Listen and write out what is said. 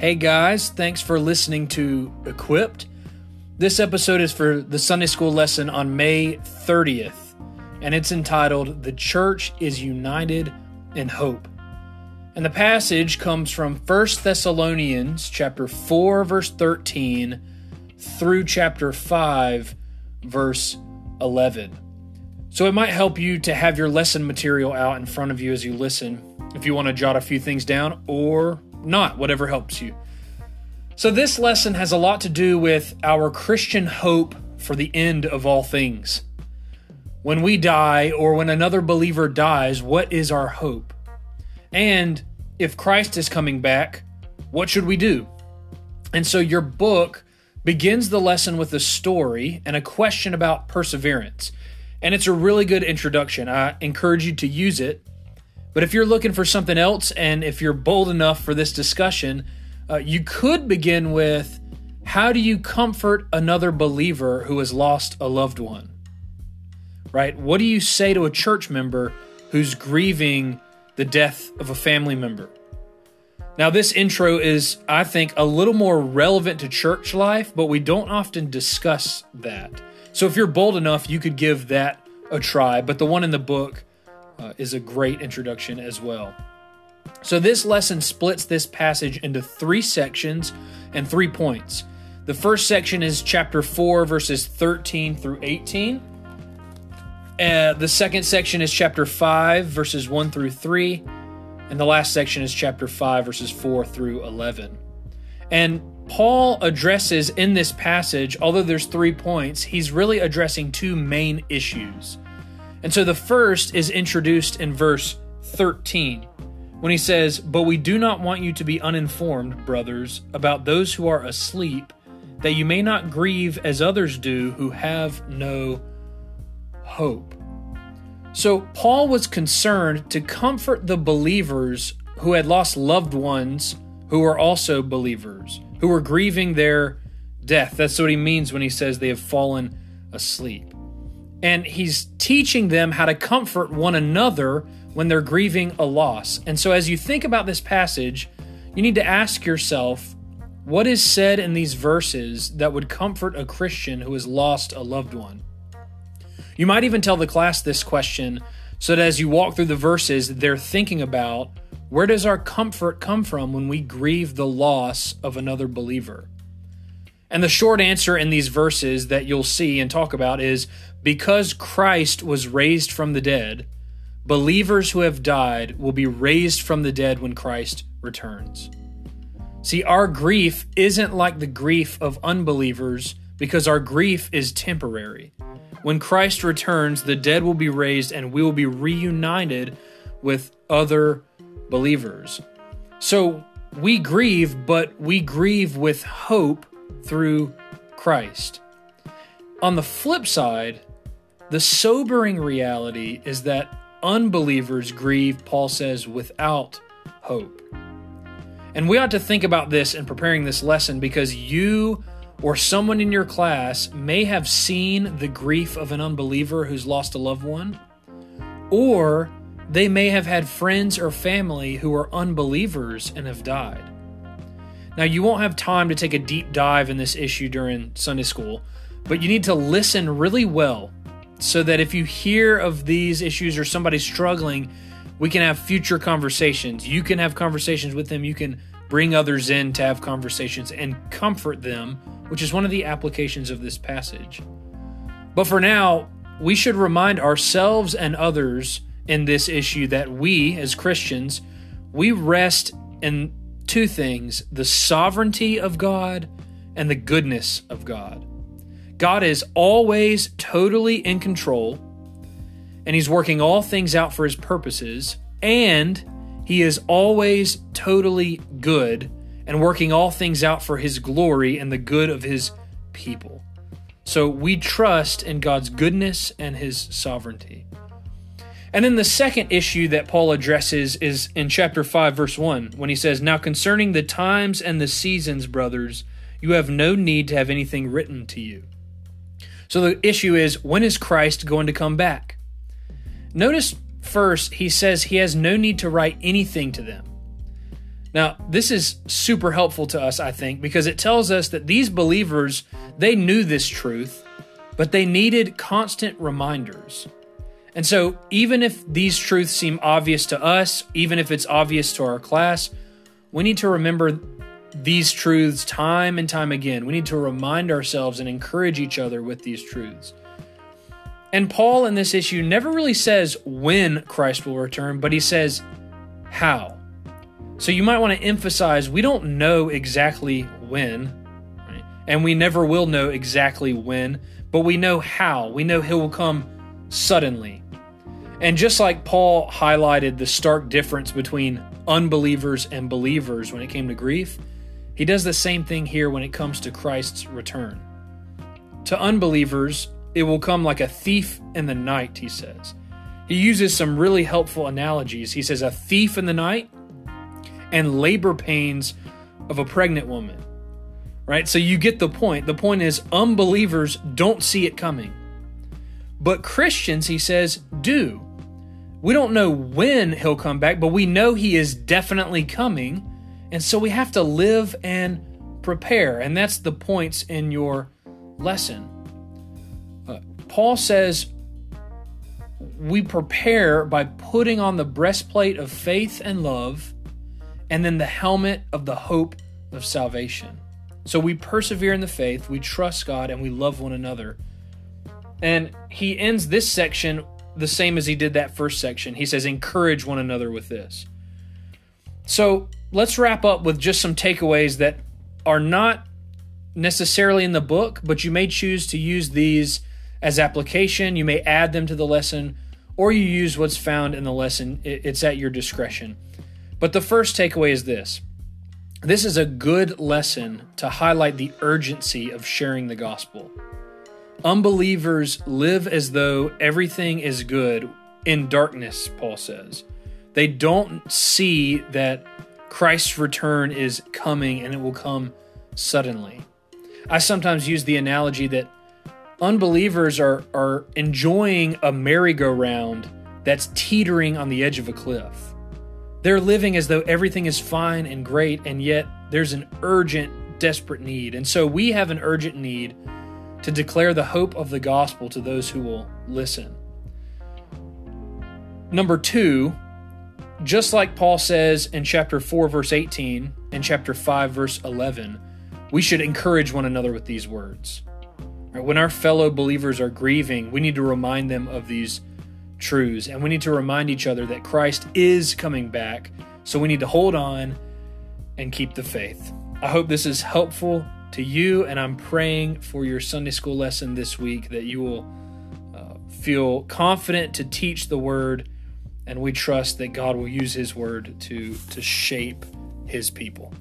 Hey guys, thanks for listening to Equipped. This episode is for the Sunday school lesson on May 30th, and it's entitled The Church is United in Hope. And the passage comes from 1 Thessalonians chapter 4 verse 13 through chapter 5 verse 11. So it might help you to have your lesson material out in front of you as you listen if you want to jot a few things down or not, whatever helps you. So, this lesson has a lot to do with our Christian hope for the end of all things. When we die or when another believer dies, what is our hope? And if Christ is coming back, what should we do? And so, your book begins the lesson with a story and a question about perseverance. And it's a really good introduction. I encourage you to use it but if you're looking for something else, and if you're bold enough for this discussion, uh, you could begin with how do you comfort another believer who has lost a loved one? Right? What do you say to a church member who's grieving the death of a family member? Now, this intro is, I think, a little more relevant to church life, but we don't often discuss that. So if you're bold enough, you could give that a try. But the one in the book, uh, is a great introduction as well. So, this lesson splits this passage into three sections and three points. The first section is chapter 4, verses 13 through 18. Uh, the second section is chapter 5, verses 1 through 3. And the last section is chapter 5, verses 4 through 11. And Paul addresses in this passage, although there's three points, he's really addressing two main issues. And so the first is introduced in verse 13 when he says, But we do not want you to be uninformed, brothers, about those who are asleep, that you may not grieve as others do who have no hope. So Paul was concerned to comfort the believers who had lost loved ones who were also believers, who were grieving their death. That's what he means when he says they have fallen asleep and he's teaching them how to comfort one another when they're grieving a loss. And so, as you think about this passage, you need to ask yourself what is said in these verses that would comfort a Christian who has lost a loved one? You might even tell the class this question so that as you walk through the verses, they're thinking about where does our comfort come from when we grieve the loss of another believer? And the short answer in these verses that you'll see and talk about is because Christ was raised from the dead, believers who have died will be raised from the dead when Christ returns. See, our grief isn't like the grief of unbelievers because our grief is temporary. When Christ returns, the dead will be raised and we will be reunited with other believers. So we grieve, but we grieve with hope through Christ. On the flip side, the sobering reality is that unbelievers grieve, Paul says, without hope. And we ought to think about this in preparing this lesson because you or someone in your class may have seen the grief of an unbeliever who's lost a loved one, or they may have had friends or family who are unbelievers and have died. Now, you won't have time to take a deep dive in this issue during Sunday school, but you need to listen really well so that if you hear of these issues or somebody struggling, we can have future conversations. You can have conversations with them. You can bring others in to have conversations and comfort them, which is one of the applications of this passage. But for now, we should remind ourselves and others in this issue that we, as Christians, we rest in two things the sovereignty of God and the goodness of God. God is always totally in control, and He's working all things out for His purposes, and He is always totally good and working all things out for His glory and the good of His people. So we trust in God's goodness and His sovereignty. And then the second issue that Paul addresses is in chapter 5, verse 1, when he says, Now concerning the times and the seasons, brothers, you have no need to have anything written to you. So the issue is, when is Christ going to come back? Notice first, he says he has no need to write anything to them. Now, this is super helpful to us, I think, because it tells us that these believers, they knew this truth, but they needed constant reminders. And so, even if these truths seem obvious to us, even if it's obvious to our class, we need to remember these truths time and time again. We need to remind ourselves and encourage each other with these truths. And Paul in this issue never really says when Christ will return, but he says how. So you might want to emphasize we don't know exactly when, right? and we never will know exactly when, but we know how. We know He will come suddenly. And just like Paul highlighted the stark difference between unbelievers and believers when it came to grief, he does the same thing here when it comes to Christ's return. To unbelievers, it will come like a thief in the night, he says. He uses some really helpful analogies. He says, a thief in the night and labor pains of a pregnant woman. Right? So you get the point. The point is, unbelievers don't see it coming. But Christians, he says, do. We don't know when he'll come back, but we know he is definitely coming. And so we have to live and prepare. And that's the points in your lesson. Uh, Paul says we prepare by putting on the breastplate of faith and love and then the helmet of the hope of salvation. So we persevere in the faith, we trust God, and we love one another. And he ends this section the same as he did that first section. He says, encourage one another with this. So let's wrap up with just some takeaways that are not necessarily in the book, but you may choose to use these as application. You may add them to the lesson, or you use what's found in the lesson. It's at your discretion. But the first takeaway is this this is a good lesson to highlight the urgency of sharing the gospel. Unbelievers live as though everything is good in darkness, Paul says. They don't see that Christ's return is coming and it will come suddenly. I sometimes use the analogy that unbelievers are, are enjoying a merry-go-round that's teetering on the edge of a cliff. They're living as though everything is fine and great, and yet there's an urgent, desperate need. And so we have an urgent need to declare the hope of the gospel to those who will listen. Number two, just like Paul says in chapter 4, verse 18, and chapter 5, verse 11, we should encourage one another with these words. When our fellow believers are grieving, we need to remind them of these truths. And we need to remind each other that Christ is coming back. So we need to hold on and keep the faith. I hope this is helpful to you, and I'm praying for your Sunday school lesson this week that you will uh, feel confident to teach the word, and we trust that God will use His word to, to shape His people.